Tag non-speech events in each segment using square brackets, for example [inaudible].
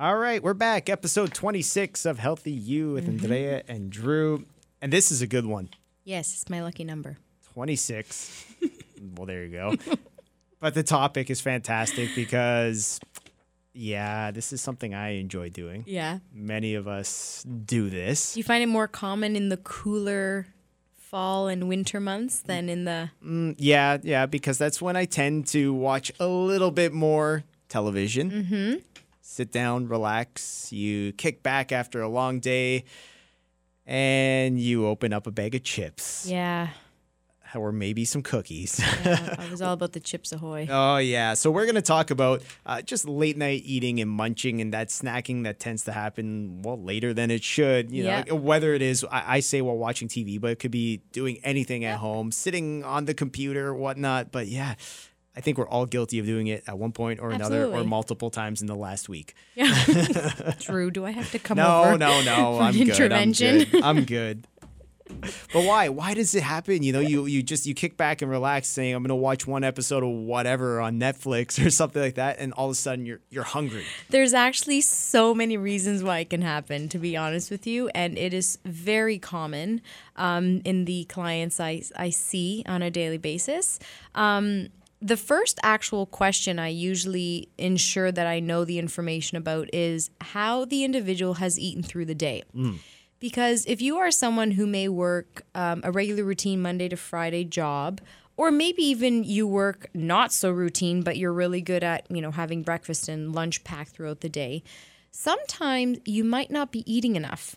All right, we're back. Episode 26 of Healthy You with Andrea and Drew. And this is a good one. Yes, it's my lucky number. 26. [laughs] well, there you go. but the topic is fantastic because, yeah, this is something I enjoy doing. Yeah. Many of us do this. Do you find it more common in the cooler fall and winter months than in the Mm, yeah, yeah, because that's when I tend to watch a little bit more television. Mm-hmm. Sit down, relax. You kick back after a long day, and you open up a bag of chips Yeah. or maybe some cookies. yeah [laughs] I was all about the chips ahoy. Oh, yeah. So, we're going to talk about uh, just late night eating and munching and that snacking that tends to happen, well, later than it should. You Yeah. know, whether it is, I, I say while watching TV, but it could be doing anything at home, sitting on the computer, whatnot. But yeah, I think we're all guilty of doing it at one point or another or multiple times in the last week. Yeah. [laughs] Drew, do I have to come No, over? no, no. for I'm an good. I'm intervention? good. I'm good. But why? Why does it happen? You know, you you just you kick back and relax, saying I'm going to watch one episode of whatever on Netflix [laughs] or something like that, and all of a sudden you're you're hungry. There's actually so many reasons why it can happen, to be honest with you, and it is very common um, in the clients I, I see on a daily basis. Um, the first actual question I usually ensure that I know the information about is how the individual has eaten through the day. Because if you are someone who may work um, a regular routine Monday to Friday job, or maybe even you work not so routine, but you're really good at, you know, having breakfast and lunch packed throughout the day, sometimes you might not be eating enough.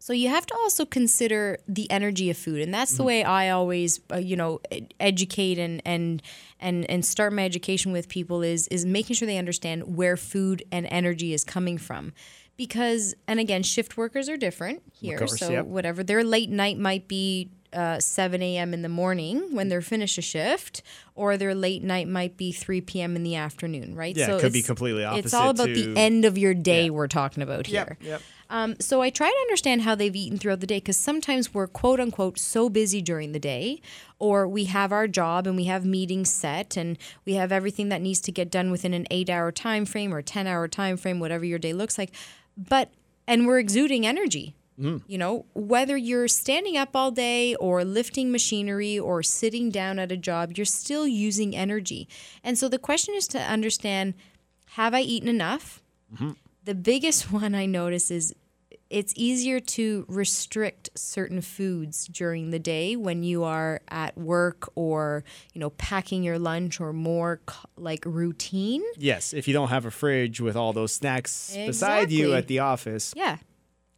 So you have to also consider the energy of food, and that's the way I always, uh, you know, educate and and and and start my education with people is is making sure they understand where food and energy is coming from, because and again, shift workers are different here. course, so yep. whatever their late night might be. Uh, 7 a.m. in the morning when they're finished a shift, or their late night might be 3 p.m. in the afternoon, right? Yeah, it could be completely completely It's all about to- the end of your day Yeah. we're talking about here. Yep. Um, so I try to understand how they've eaten throughout the day because sometimes we're quote unquote so busy during the day, or we have our job and we have meetings set and we have everything that needs to get done within an eight hour time frame or ten hour time frame, whatever your day looks like. But and we're exuding energy. Mm. You know, whether you're standing up all day or lifting machinery or sitting down at a job, you're still using energy. And so the question is to understand have I eaten enough? Mm-hmm. The biggest [laughs] one I notice is it's easier to restrict certain foods during the day when you are at work or, you know, packing your lunch or more like routine. Yes, if you don't have a fridge with all those snacks beside you at the office. Yeah.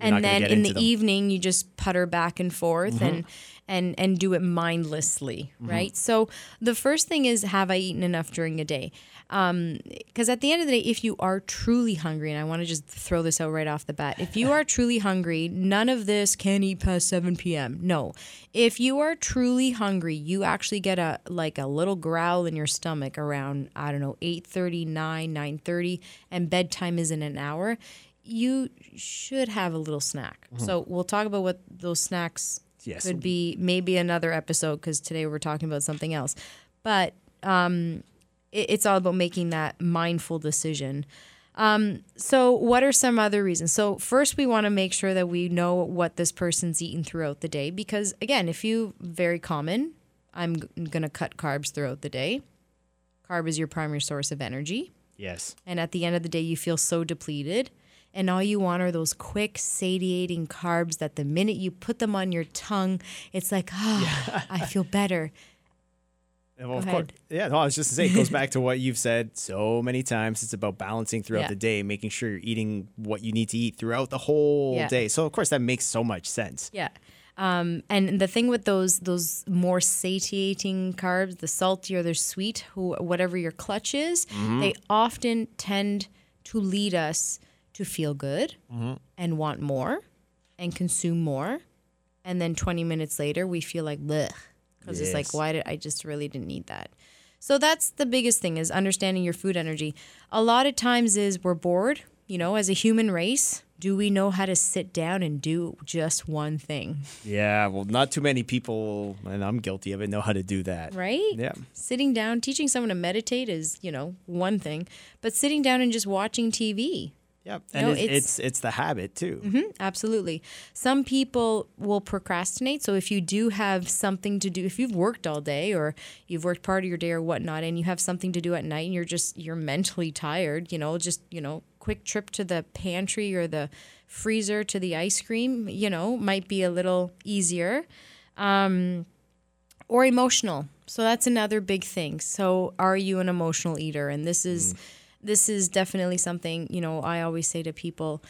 You're and then in the them. Mm-hmm. evening you just putter back and forth and and and do it mindlessly, Mm-hmm. right? So the first thing is have I eaten enough during a day? Because at the end of the day, if you are truly hungry, and I want to just throw this out right off the bat, if you [laughs] are truly hungry, none of this can eat past seven p.m. No, if you are truly hungry, you actually get a like a little growl in your stomach around I don't know 8:30, 9, 9:30, and bedtime is in an hour. You should have a little snack. So we'll talk about what those snacks Yes. could be. Maybe another episode because today we're talking about something else. But um, it, it's all about making that mindful decision. Um, so, what are some other reasons? So, first, we want to make sure that we know what this person's eaten throughout the day because, again, if you very common, I'm going to cut carbs throughout the day. Carb is your primary source of energy. Yes. And at the end of the day, you feel so depleted. And all you want are those quick, satiating carbs that the minute you put them on your tongue, it's like, ah, I feel better. Well, of Go course. Yeah, no, I was just to say, it goes back to what you've said so many times. It's about balancing throughout Yeah. the day, making sure you're eating what you need to eat throughout the whole Yeah. day. So, of course, that makes so much sense. Yeah. Um, and the thing with those those more satiating carbs, the salty or the sweet, who, whatever your clutch is, they often tend to lead us to feel good mm-hmm. and want more and consume more. And then 20 minutes later, we feel like, bleh, because it's like, why did I just really didn't need that? So that's the biggest thing is understanding your food energy. A lot of times is we're bored, you know, as a human race. Do we know how to sit down and do just one thing? Yeah, well, not too many people, and I'm guilty of it, know how to do that. Right? Yeah. Sitting down, teaching someone to meditate is, you know, one thing, but sitting down and just watching TV. Yep. And No, it's, it's- it's it's the habit too. Absolutely. Some people will procrastinate. So if you do have something to do, if you've worked all day or you've worked part of your day or whatnot, and you have something to do at night and you're just, you're mentally tired, you know, just, you know, quick trip to the pantry or the freezer to the ice cream, you know, might be a little easier. Um, or emotional. So that's another big thing. So are you an emotional eater? And this is this is definitely something, you know, I always say to people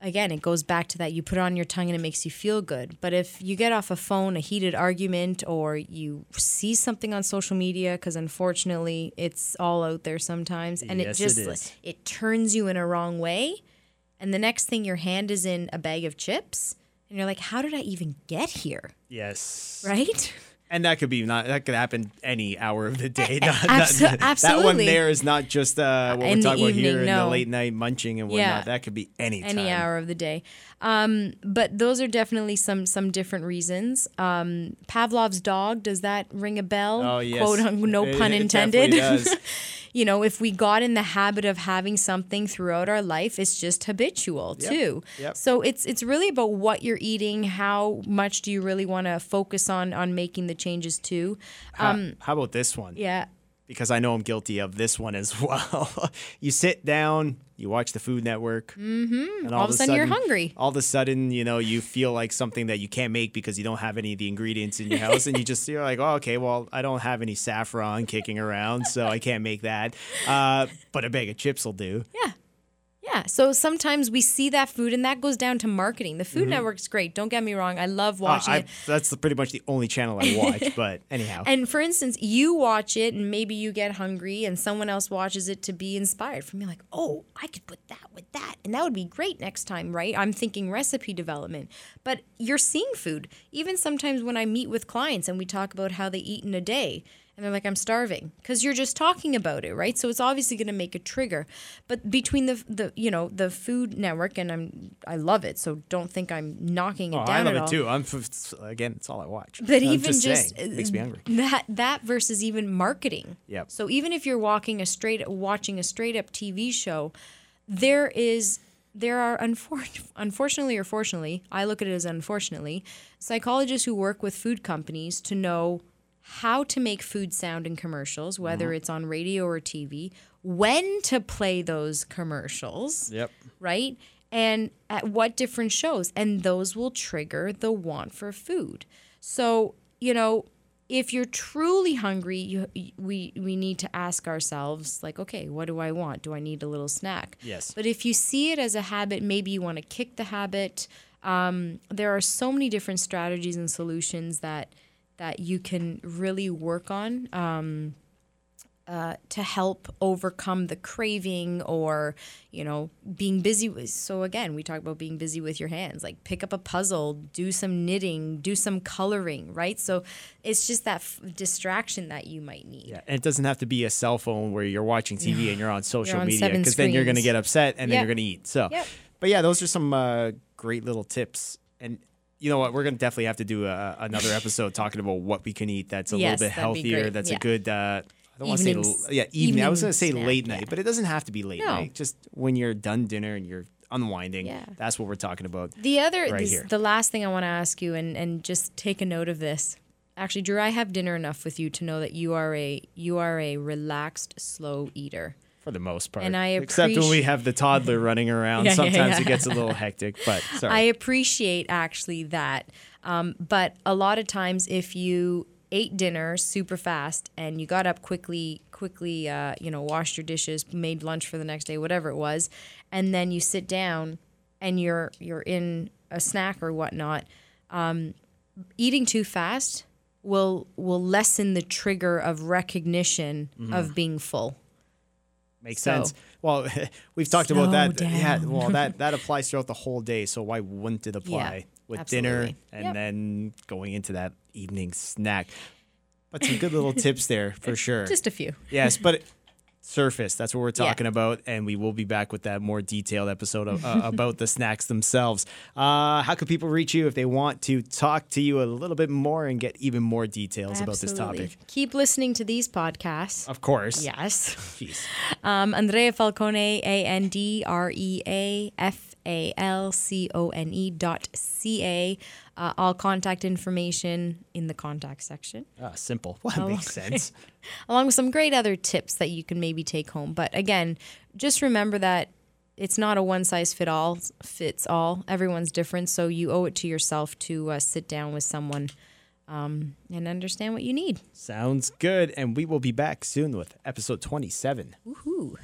again, it goes back to that you put it on your tongue and it makes you feel good. But if you get off a phone, a heated argument, or you see something on social media, because unfortunately it's all out there sometimes, and Yes, it it just is. it turns you in a wrong way, and the next thing your hand is in a bag of chips, and you're like, how did I even get here? Yes. Right? And that could be not that could happen any hour of the day. Not, abso- that, That one there is not just uh, what In we're talking about here evening, in the late night munching and whatnot. Yeah. That could be any time. any hour of the day. Um, but those are definitely some some different reasons. Um, Pavlov's dog does that ring a bell? Oh yes. Quote no It- pun intended. [laughs] you know, if we got in the habit of having something throughout our life, it's just habitual too. Yep. So it's it's really about what you're eating. How much do you really want to focus on on making the changes too? How, how about this one? Yeah. Because I know I'm guilty of this one as [laughs] well. you sit down, you watch the Food Network, mm-hmm. and All of a sudden you're hungry. All of a sudden, you know, you feel like something that you can't make because you don't have any of the ingredients in your house, and you just you're like, oh, okay, well, I don't have any saffron kicking around, so I can't make that. Uh, but a bag of chips will do. Yeah. Yeah. So sometimes we see that food and that goes down to marketing. The Food Network's great. Don't get me wrong. I love Mm-hmm. Uh, watching I, it. that's pretty much the only channel I watch. [laughs] but anyhow, And for instance, you watch it and maybe you get hungry and someone else watches it to be inspired from you like, "Oh, I could put that with that." And that would be great next time, right? I'm thinking recipe development. But you're seeing food. Even sometimes when I meet with clients and we talk about how they eat in a day and they're like, "I'm starving." Cuz you're just talking about it, right? So it's obviously going to make a trigger. But between the the you know, the Food Network and I'm I love it. So don't think I'm knocking it oh, down I love it all. too. I'm again, it's all I watch. But I'm even just, just, saying, it makes me hungry. Uh, that that versus even marketing. Yep. So even if you're walking a straight watching a straight up TV show, there is there are unfor- unfortunately or fortunately, I look at it as unfortunately, psychologists who work with food companies to know how to make food sound in commercials, whether it's on radio or TV, when to play those commercials Yep. right? And at what different shows. And those will trigger the want for food. So, you know, if you're truly hungry, you, we, we need to ask ourselves, like, okay, what do I want? Do I need a little snack? Yes. But if you see it as a habit, maybe you want to kick the habit. Um, there are so many different strategies and solutions that that you can really work on. Um, uh, to help overcome the craving or you know being busy with so again we talk about being busy with your hands like pick up a puzzle do some knitting do some coloring right so it's just that f- distraction that you might need Yeah, and it doesn't have to be a cell phone where you're watching TV and you're on social on media because then you're going to get upset and then Yep. you're going to eat. So, Yep. but yeah, those are some uh, great little tips. And you know what? We're going to definitely have to do a, another episode talking about what we can eat that's a Yes, little bit healthier. That's Yeah. a good. Uh, I don't want to say l- yeah evening. I was going to say evening late night, yeah. but it doesn't have to be late No. night. Just when you're done dinner and you're unwinding. Yeah. That's what we're talking about. the other Right this- the last thing i want to ask you and and just take a note of this actually drew i have dinner enough with you to know that you are a you are a relaxed slow eater For the most part, And I except when we have the toddler running around, [laughs] Yeah, yeah, sometimes yeah. it gets a little hectic. But [laughs] sorry, I appreciate actually that. Um, but a lot of times, if you ate dinner super fast and you got up quickly, quickly, uh, you know, washed your dishes, made lunch for the next day, whatever it was, and then you sit down and you're you're in a snack or whatnot, um, eating too fast will will lessen the trigger of recognition Mm-hmm. of being full. Makes So- sense. Well, [laughs] we've talked about that. Slow Yeah, well, that [laughs] that applies throughout the whole day. So why wouldn't it apply with dinner and Yep. then going into that evening snack? But some good little tips there for [laughs] sure. Just a few. yes, but surface. That's what we're Yeah. talking about, and we will be back with that more detailed episode of, uh, [laughs] about the snacks themselves. Uh, how can people reach you if they want to talk to you a little bit more and get even more details about this topic? Keep listening to these podcasts. Of course. Yes. [laughs] Jeez. Um, Andrea Falcone, A N D R E A F A L C O N E dot C A. Uh, all contact information in the contact section, Ah, simple. Well, [laughs] that makes sense. [laughs] along with some great other tips that you can maybe take home. But again, just remember that it's not a one size fit all fits all. Everyone's different, so you owe it to yourself to uh, sit down with someone um, and understand what you need. Sounds good. And we will be back soon with episode 27. Woohoo!